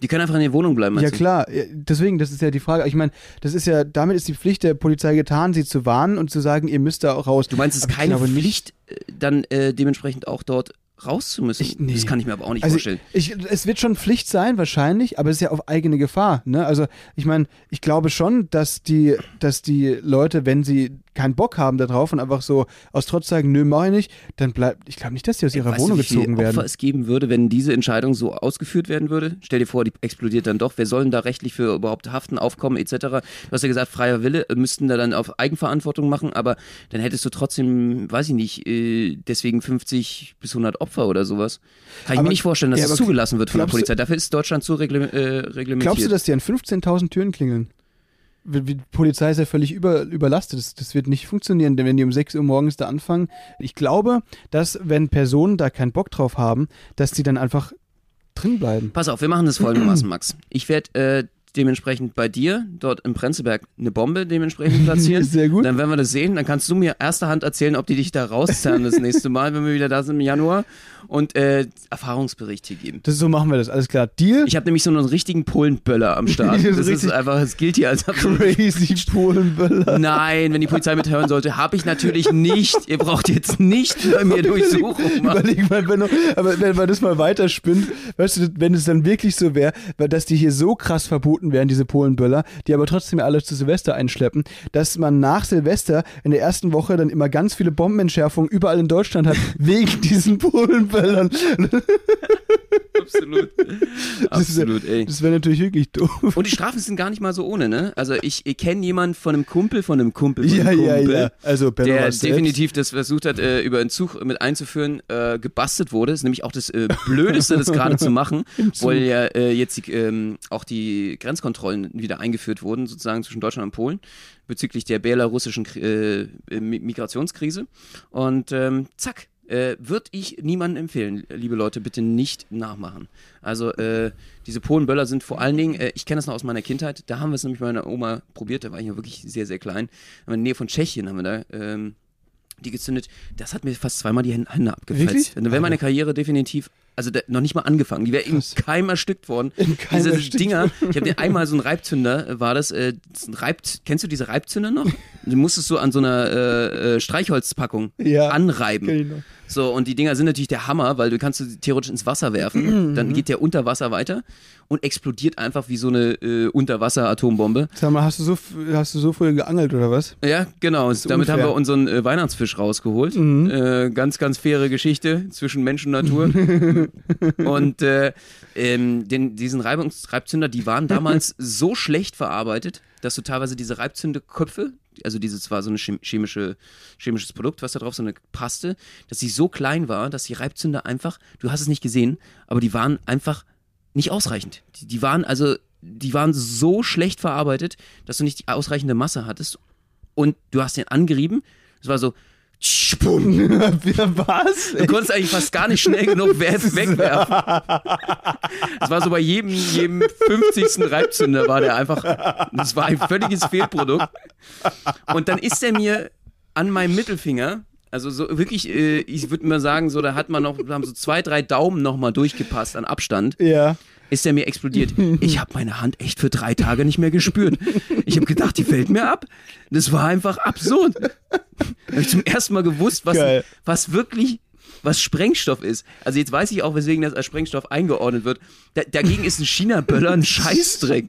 Die können einfach in der Wohnung bleiben. Ja du? klar, deswegen, das ist ja die Frage. Ich meine, das ist ja, damit ist die Pflicht der Polizei getan, sie zu warnen und zu sagen, ihr müsst da auch raus. Du meinst, es ist ich keine Pflicht, äh, dann äh, dementsprechend auch dort raus zu müssen. Ich- nee. Das kann ich mir aber auch nicht Also vorstellen. ich, es wird schon Pflicht sein, wahrscheinlich, aber es ist ja auf eigene Gefahr. Ne? Also ich meine, ich glaube schon, dass die, dass die Leute, wenn sie keinen Bock haben darauf und einfach so aus Trotz sagen, nö, mach ich nicht, dann bleibt, ich glaube nicht, dass die aus ihrer Weißt Wohnung du, wie viele gezogen Opfer werden. es geben würde, wenn diese Entscheidung so ausgeführt werden würde? Stell dir vor, die explodiert dann doch. Wer soll denn da rechtlich für überhaupt haften, aufkommen etc.? Du hast ja gesagt, freier Wille äh, müssten da dann auf Eigenverantwortung machen, aber dann hättest du trotzdem, weiß ich nicht, äh, deswegen 50 bis 100 Opfer oder sowas. Kann ich Aber- mir nicht vorstellen, dass ja, das aber zugelassen wird von der glaubst du- Polizei. Dafür ist Deutschland zu äh, reglementiert. Glaubst du, dass die an 15.000 Türen klingeln? Die Polizei ist ja völlig über, überlastet. Das, das wird nicht funktionieren, denn wenn die um 6 Uhr morgens da anfangen. Ich glaube, dass wenn Personen da keinen Bock drauf haben, dass die dann einfach drin bleiben. Pass auf, wir machen das folgendermaßen, Max. Ich werde äh, dementsprechend bei dir dort im Prenzlberg eine Bombe dementsprechend platzieren. Sehr gut. Dann werden wir das sehen. Dann kannst du mir erster Hand erzählen, ob die dich da rauszerren das nächste Mal, wenn wir wieder da sind im Januar und äh, Erfahrungsberichte geben. Das, so machen wir das, alles klar. Deal? Ich habe nämlich so einen richtigen Polenböller am Start. Das ist Das ist einfach, es gilt hier als Crazy Polenböller. Nein, wenn die Polizei mithören sollte, habe ich natürlich nicht. Ihr braucht jetzt nicht bei mir Durchsuchung machen. Überleg mal, wenn, aber wenn man das mal weiterspinnt, weißt du, wenn es dann wirklich so wäre, dass die hier so krass verboten wären, diese Polenböller, die aber trotzdem alle zu Silvester einschleppen, dass man nach Silvester in der ersten Woche dann immer ganz viele Bombenentschärfungen überall in Deutschland hat, wegen diesen Polenböllern. Absolut. Absolut, ey. Das wäre natürlich wirklich doof. Und die Strafen sind gar nicht mal so ohne, ne? Also ich, ich kenne jemanden von einem Kumpel, von einem Kumpel, von Ja, einem ja, Kumpel, ja. Also, Benno der selbst. definitiv das versucht hat, äh, über einen Zug mit einzuführen, äh, gebastelt wurde. Das ist nämlich auch das äh, Blödeste, das gerade zu machen, weil ja äh, jetzt die, ähm, auch die Grenzkontrollen wieder eingeführt wurden, sozusagen zwischen Deutschland und Polen, bezüglich der belarussischen äh, Mi- Migrationskrise. Und ähm, zack, äh, würde ich niemandem empfehlen, liebe Leute, bitte nicht nachmachen. Also äh, diese Polenböller sind vor allen Dingen, äh, ich kenne das noch aus meiner Kindheit, da haben wir es nämlich bei meiner Oma probiert, da war ich ja wirklich sehr, sehr klein. In der Nähe von Tschechien haben wir da ähm, die gezündet. Das hat mir fast zweimal die Hände Hände abgefetzt. Wirklich? Dann wäre meine Karriere definitiv, also da, noch nicht mal angefangen. Die wäre im. Keim erstickt worden. Im Keim diese erstickt Dinger, ich habe dir einmal so ein Reibzünder, äh, war das, äh, das ist ein Reib, kennst du diese Reibzünder noch? Du musstest so an so einer äh, äh, Streichholzpackung Ja, anreiben. noch. So, und die Dinger sind natürlich der Hammer, weil du kannst sie theoretisch ins Wasser werfen, dann geht der unter Wasser weiter und explodiert einfach wie so eine äh, Unterwasser-Atombombe. Sag mal, hast du, so, hast du so früh geangelt oder was? Ja, genau. Damit haben unfair. wir unseren äh, Weihnachtsfisch rausgeholt. Mhm. Äh, ganz, ganz faire Geschichte zwischen Mensch und Natur. und äh, ähm, den, diesen Reibungs Reibzünder, die waren damals so schlecht verarbeitet, dass du teilweise diese Reibzündeköpfe, also dieses war so ein chem- chemische, chemisches Produkt, was da drauf, so eine Paste, dass sie so klein war, dass die Reibzünder einfach, du hast es nicht gesehen, aber die waren einfach nicht ausreichend. Die, die waren also, die waren so schlecht verarbeitet, dass du nicht die ausreichende Masse hattest und du hast den angerieben. Es war so, Spum. was? Du konntest eigentlich fast gar nicht schnell genug we- wegwerfen. Es war so bei jedem, jedem 50. Reibzünder war der einfach, das war ein völliges Fehlprodukt. Und dann ist er mir an meinem Mittelfinger, also so wirklich, äh, ich würde mal sagen, so da hat man noch, da haben so zwei, drei Daumen noch mal durchgepasst an Abstand Ja. Ist er mir explodiert. Ich habe meine Hand echt für drei Tage nicht mehr gespürt. Ich habe gedacht, die fällt mir ab. Das war einfach absurd. Da habe ich zum ersten Mal gewusst, was, Geil. was wirklich was Sprengstoff ist. Also jetzt weiß ich auch, weswegen das als Sprengstoff eingeordnet wird. Da, dagegen ist ein China-Böller ein Scheißdreck.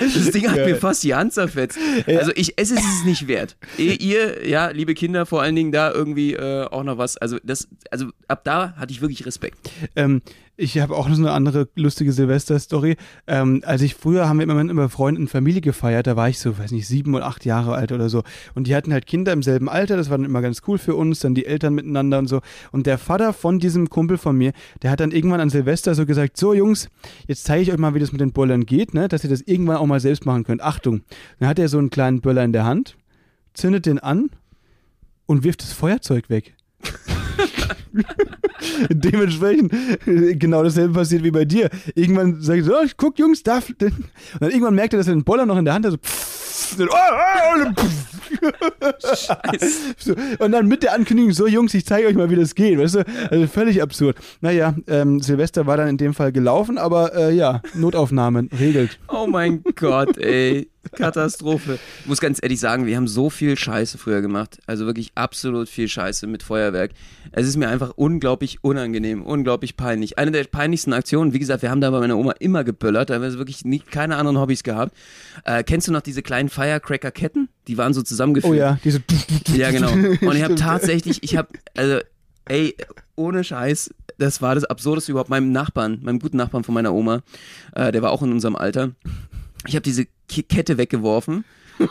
Das Ding hat mir fast die Hand zerfetzt. Also ich esse es nicht wert. Ehe ihr, ja, liebe Kinder, vor allen Dingen da irgendwie äh, auch noch was. Also das, also ab da hatte ich wirklich Respekt. Ähm, ich habe auch noch so eine andere lustige Silvester-Story. Ähm, als ich früher haben wir immer mit Freunden und Familie gefeiert, da war ich so, weiß nicht, sieben oder acht Jahre alt oder so. Und die hatten halt Kinder im selben Alter, das war dann immer ganz cool für uns, dann die Eltern miteinander und so. Und der Vater von diesem Kumpel von mir, der hat dann irgendwann an Silvester so gesagt: So, Jungs, jetzt zeige ich euch mal, wie das mit den Böllern geht, ne? dass ihr das irgendwann auch mal selbst machen könnt. Achtung. Dann hat er so einen kleinen Böller in der Hand, zündet den an und wirft das Feuerzeug weg. Dementsprechend genau dasselbe passiert wie bei dir. Irgendwann sagt er so, oh, guck Jungs, darf. Und dann irgendwann merkt er, dass er den Boller noch in der Hand hat, so, pff, oh, oh, so, und dann mit der Ankündigung, so Jungs, ich zeige euch mal, wie das geht, weißt du? Also völlig absurd. Naja, ähm, Silvester war dann in dem Fall gelaufen, aber äh, ja, Notaufnahmen regelt. Oh mein Gott, ey. Katastrophe. Ich muss ganz ehrlich sagen, wir haben so viel Scheiße früher gemacht. Also wirklich absolut viel Scheiße mit Feuerwerk. Es ist mir einfach unglaublich unangenehm, unglaublich peinlich. Eine der peinlichsten Aktionen, wie gesagt, wir haben da bei meiner Oma immer geböllert, da haben wir wirklich nie, keine anderen Hobbys gehabt. Äh, kennst du noch diese kleinen Firecracker-Ketten? Die waren so zusammengefügt. Oh ja, diese. Ja, genau. Und ich habe tatsächlich, ich habe, also, ey, ohne Scheiß, das war das Absurdeste überhaupt. Meinem Nachbarn, meinem guten Nachbarn von meiner Oma, äh, der war auch in unserem Alter. Ich habe diese Kette weggeworfen.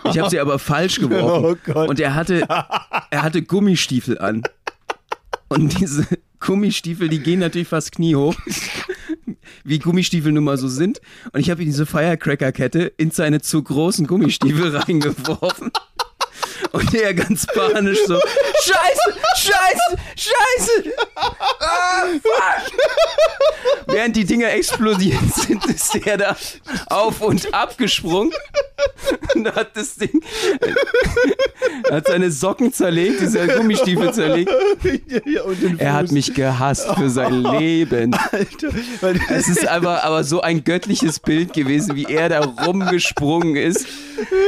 Ich habe sie aber falsch geworfen. Oh und er hatte, er hatte Gummistiefel an. Und diese Gummistiefel, die gehen natürlich fast kniehoch, wie Gummistiefel nun mal so sind. Und ich habe ihm diese Firecracker-Kette in seine zu großen Gummistiefel reingeworfen. Und er ganz panisch so, Scheiße, Scheiße, Scheiße. Ah, fuck. Während die Dinger explodiert sind, ist er da auf und ab gesprungen und hat das Ding, hat seine Socken zerlegt, diese Gummistiefel zerlegt. er hat mich gehasst für sein Leben. Alter, es ist einfach aber so ein göttliches Bild gewesen, wie er da rumgesprungen ist,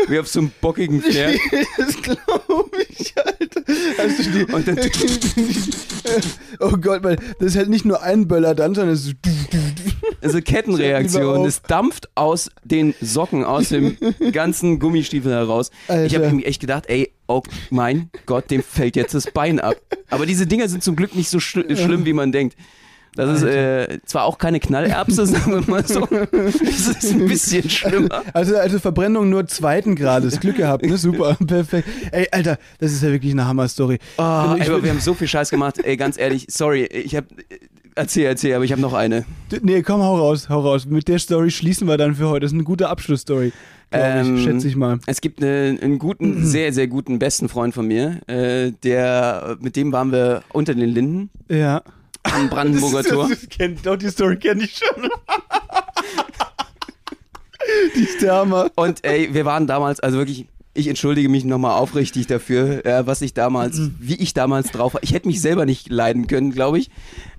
wie auf so einem bockigen Pferd. Glaube ich, Alter. Also die, und dann, oh Gott, weil das ist halt nicht nur ein Böller dann, sondern es ist also Kettenreaktion. Es dampft aus den Socken, aus dem ganzen Gummistiefel heraus. Alter. Ich habe irgendwie echt gedacht, ey, oh mein Gott, dem fällt jetzt das Bein ab. Aber diese Dinger sind zum Glück nicht so schl schlimm, wie man denkt. Das ist äh, zwar auch keine Knallerbse, sagen wir mal so. Das ist ein bisschen schlimmer. Also, also Verbrennung nur zweiten Grades. Glück gehabt, ne? Super, perfekt. Ey, Alter, das ist ja wirklich eine Hammer-Story. Oh, also, wir haben so viel Scheiß gemacht. Ey, ganz ehrlich, sorry, ich habe Erzähl, erzähl, aber ich habe noch eine. Nee, komm, hau raus, hau raus. Mit der Story schließen wir dann für heute. Das ist eine gute Abschlussstory. Ähm, ich, schätze ich mal. Es gibt eine, einen guten, sehr, sehr guten besten Freund von mir, äh, der, mit dem waren wir unter den Linden. Ja am Brandenburger das, Tor. Das, kennt, doch, die Story kenne ich schon. die ist der Hammer. Und ey, wir waren damals, also wirklich, ich entschuldige mich nochmal aufrichtig dafür, äh, was ich damals, mhm. wie ich damals drauf war. Ich hätte mich selber nicht leiden können, glaube ich.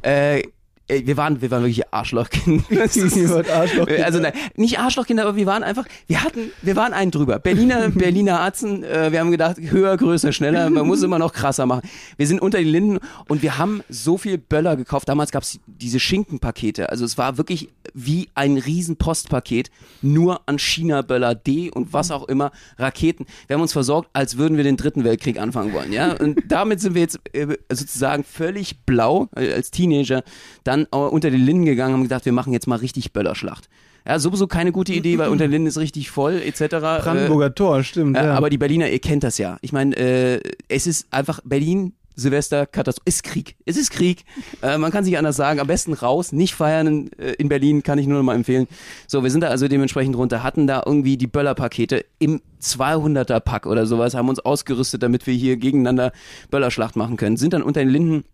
Äh, wir waren, wir waren wirklich Arschlochkinder. Arschlochkinder. Also nein, nicht Arschlochkinder, aber wir waren einfach, wir hatten, wir waren einen drüber. Berliner, Berliner Atzen, äh, wir haben gedacht, höher, größer, schneller, man muss immer noch krasser machen. Wir sind unter den Linden und wir haben so viel Böller gekauft. Damals gab es diese Schinkenpakete. Also es war wirklich wie ein riesen Postpaket, nur an China-Böller D und was auch immer, Raketen. Wir haben uns versorgt, als würden wir den dritten Weltkrieg anfangen wollen, ja. Und damit sind wir jetzt äh, sozusagen völlig blau äh, als Teenager. Dann unter die Linden gegangen und haben gedacht, wir machen jetzt mal richtig Böllerschlacht. Ja, sowieso keine gute Idee, weil unter Linden ist richtig voll, etc. Brandenburger Tor, stimmt. Äh, ja. Aber die Berliner, ihr kennt das ja. Ich meine, äh, es ist einfach Berlin, Silvester, Katastrophe. Ist Krieg. Es ist Krieg. Äh, man kann sich anders sagen. Am besten raus, nicht feiern in, äh, in, Berlin, kann ich nur noch mal empfehlen. So, wir sind da also dementsprechend runter, hatten da irgendwie die Böllerpakete im 200er Pack oder sowas, haben uns ausgerüstet, damit wir hier gegeneinander Böllerschlacht machen können. Sind dann unter den Linden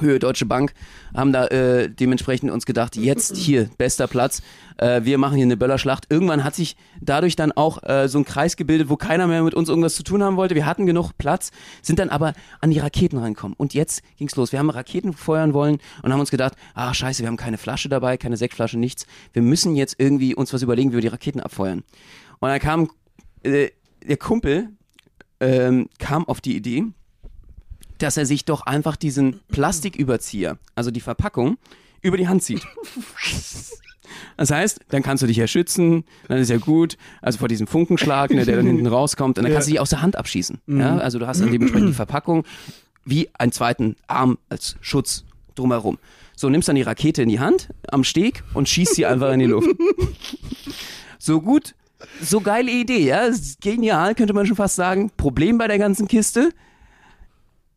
Höhe Deutsche Bank, haben da äh, dementsprechend uns gedacht, jetzt hier, bester Platz, äh, wir machen hier eine Böllerschlacht. Irgendwann hat sich dadurch dann auch äh, so ein Kreis gebildet, wo keiner mehr mit uns irgendwas zu tun haben wollte. Wir hatten genug Platz, sind dann aber an die Raketen reinkommen. Und jetzt ging's los. Wir haben Raketen feuern wollen und haben uns gedacht, ah scheiße, wir haben keine Flasche dabei, keine Sektflasche, nichts. Wir müssen jetzt irgendwie uns was überlegen, wie wir die Raketen abfeuern. Und dann kam äh, der Kumpel, ähm, kam auf die Idee, dass er sich doch einfach diesen Plastiküberzieher, also die Verpackung, über die Hand zieht. Das heißt, dann kannst du dich ja schützen, dann ist ja gut, also vor diesem Funkenschlag, ne, der dann hinten rauskommt, und dann kannst du dich aus der Hand abschießen. Mhm. Ja? Also du hast dann dementsprechend die Verpackung wie einen zweiten Arm als Schutz drumherum. So, nimmst dann die Rakete in die Hand am Steg und schießt sie einfach in die Luft. So gut, so geile Idee, ja. Genial, könnte man schon fast sagen. Problem bei der ganzen Kiste.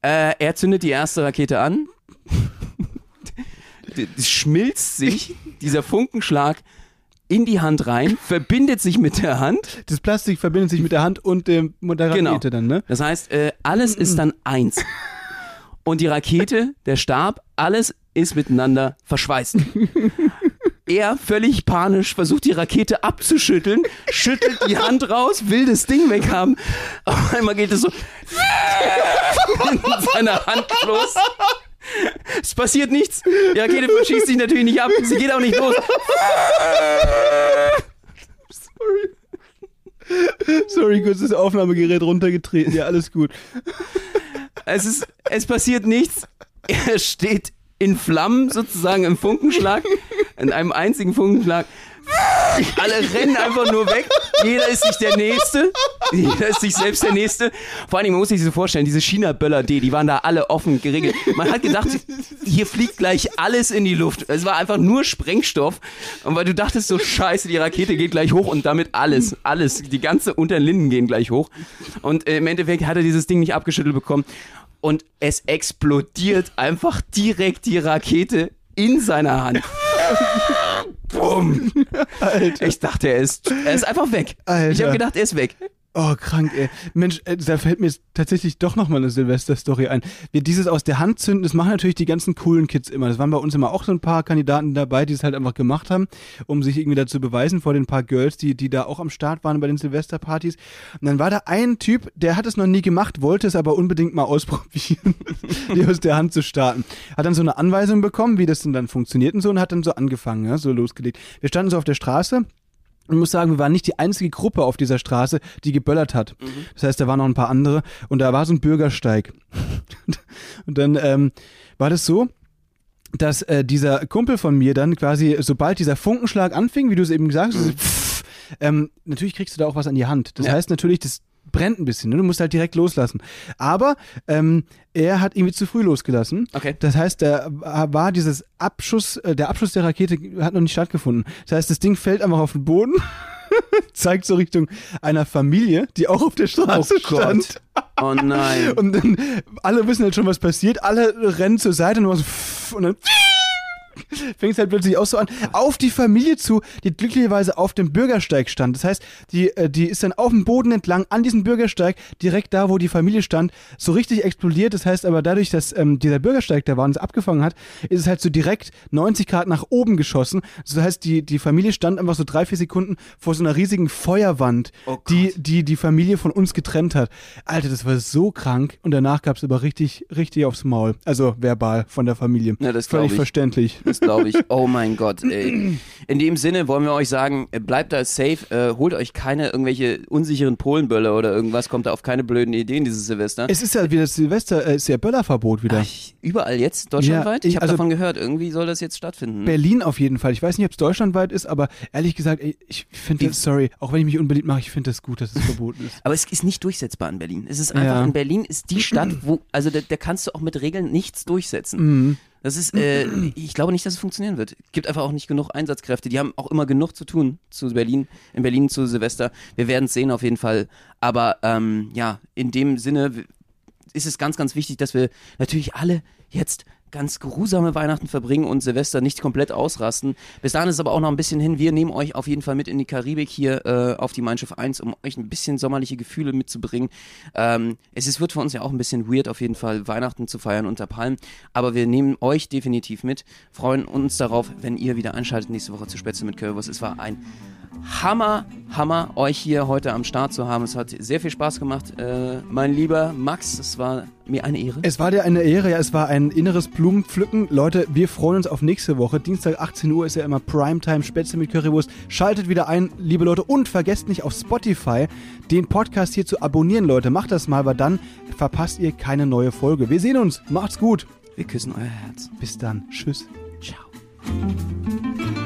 Äh, er zündet die erste Rakete an. Schmilzt sich dieser Funkenschlag in die Hand rein, verbindet sich mit der Hand. Das Plastik verbindet sich mit der Hand und dem, mit der Genau. Rakete dann, ne? Das heißt, äh, alles ist dann eins. Und die Rakete, der Stab, alles ist miteinander verschweißt. Er völlig panisch versucht die Rakete abzuschütteln, schüttelt die Hand raus, will das Ding weghaben. Auf einmal geht es so in seiner Hand los. Es passiert nichts. Die Rakete verschießt sich natürlich nicht ab. Sie geht auch nicht los. Sorry, kurz das Aufnahmegerät runtergetreten. Ja, alles gut. Es, ist, es passiert nichts. Er steht in Flammen sozusagen im Funkenschlag, in einem einzigen Funkenschlag. Alle rennen einfach nur weg. Jeder ist sich der Nächste. Jeder ist sich selbst der Nächste. Vor allem, man muss sich so vorstellen, diese China-Böller-D, die waren da alle offen geregelt. Man hat gedacht, hier fliegt gleich alles in die Luft. Es war einfach nur Sprengstoff. Und weil du dachtest so, scheiße, die Rakete geht gleich hoch und damit alles, alles, die ganze unter den Linden gehen gleich hoch. Und im Endeffekt hat er dieses Ding nicht abgeschüttelt bekommen. Und es explodiert einfach direkt die Rakete in seiner Hand. Bumm. Alter. Ich dachte, er ist, er ist einfach weg. Alter. Ich habe gedacht, er ist weg. Oh, krank, ey. Mensch, äh, da fällt mir jetzt tatsächlich doch nochmal eine Silvester-Story ein. Wir dieses aus der Hand zünden, das machen natürlich die ganzen coolen Kids immer. Das waren bei uns immer auch so ein paar Kandidaten dabei, die es halt einfach gemacht haben, um sich irgendwie da zu beweisen vor den paar Girls, die, die da auch am Start waren bei den Silvesterpartys. Und dann war da ein Typ, der hat es noch nie gemacht, wollte es aber unbedingt mal ausprobieren, die aus der Hand zu starten. Hat dann so eine Anweisung bekommen, wie das denn dann funktioniert und so und hat dann so angefangen, ja, so losgelegt. Wir standen so auf der Straße ich muss sagen, wir waren nicht die einzige Gruppe auf dieser Straße, die geböllert hat. Das heißt, da waren noch ein paar andere und da war so ein Bürgersteig. und dann ähm, war das so, dass äh, dieser Kumpel von mir dann quasi, sobald dieser Funkenschlag anfing, wie du es eben gesagt hast, so pff, ähm, natürlich kriegst du da auch was an die Hand. Das Ja. heißt natürlich, das brennt ein bisschen, ne? du musst halt direkt loslassen. Aber ähm, er hat irgendwie zu früh losgelassen. Okay. Das heißt, der war dieses Abschuss, äh, der Abschuss der Rakete hat noch nicht stattgefunden. Das heißt, das Ding fällt einfach auf den Boden, zeigt so Richtung einer Familie, die auch auf der Straße Oh stand. Oh nein. Und dann, alle wissen halt schon, was passiert, alle rennen zur Seite und, so, und dann fängt es halt plötzlich auch so an, auf die Familie zu, die glücklicherweise auf dem Bürgersteig stand. Das heißt, die, äh, die ist dann auf dem Boden entlang, an diesem Bürgersteig, direkt da, wo die Familie stand, so richtig explodiert. Das heißt aber dadurch, dass ähm, dieser Bürgersteig da war und es abgefangen hat, ist es halt so direkt 90 Grad nach oben geschossen. Das heißt, die, die Familie stand einfach so drei, vier Sekunden vor so einer riesigen Feuerwand, Oh die, die die Familie von uns getrennt hat. Alter, das war so krank und danach gab es aber richtig, richtig aufs Maul. Also verbal von der Familie. Ja, das Völlig ich. verständlich. Das glaube ich. Oh mein Gott, ey. In dem Sinne wollen wir euch sagen, äh, bleibt da safe, äh, holt euch keine irgendwelche unsicheren Polenböller oder irgendwas, kommt da auf keine blöden Ideen dieses Silvester. Es ist ja wieder Silvester, äh, ist ja Böllerverbot wieder. Ach, überall jetzt, deutschlandweit? Ja, ich habe also- davon gehört, irgendwie soll das jetzt stattfinden. Berlin auf jeden Fall. Ich weiß nicht, ob es deutschlandweit ist, aber ehrlich gesagt, ey, ich finde das, sorry, auch wenn ich mich unbeliebt mache, ich finde das gut, dass es verboten ist. Aber es ist nicht durchsetzbar in Berlin. Es ist einfach, Ja. in Berlin ist die Stadt, wo, also da, da kannst du auch mit Regeln nichts durchsetzen. Mhm. Das ist, äh, ich glaube nicht, dass es funktionieren wird. Gibt einfach auch nicht genug Einsatzkräfte. Die haben auch immer genug zu tun zu Berlin, in Berlin zu Silvester. Wir werden es sehen auf jeden Fall. Aber ähm, ja, in dem Sinne ist es ganz, ganz wichtig, dass wir natürlich alle jetzt ganz geruhsame Weihnachten verbringen und Silvester nicht komplett ausrasten. Bis dahin ist es aber auch noch ein bisschen hin. Wir nehmen euch auf jeden Fall mit in die Karibik hier äh, auf die Mein Schiff 1, um euch ein bisschen sommerliche Gefühle mitzubringen. Ähm, es ist, wird für uns ja auch ein bisschen weird, auf jeden Fall Weihnachten zu feiern unter Palmen. Aber wir nehmen euch definitiv mit, freuen uns darauf, wenn ihr wieder einschaltet nächste Woche zu Spätzle mit Currywurst. Es war ein Hammer, Hammer, euch hier heute am Start zu haben. Es hat sehr viel Spaß gemacht. Äh, mein lieber Max, es war mir eine Ehre. Es war dir eine Ehre, ja, es war ein inneres Blumenpflücken. Leute, wir freuen uns auf nächste Woche. Dienstag 18 Uhr ist ja immer Primetime Spätzle mit Currywurst. Schaltet wieder ein, liebe Leute, und vergesst nicht auf Spotify den Podcast hier zu abonnieren, Leute. Macht das mal, weil dann verpasst ihr keine neue Folge. Wir sehen uns. Macht's gut. Wir küssen euer Herz. Bis dann. Tschüss. Ciao.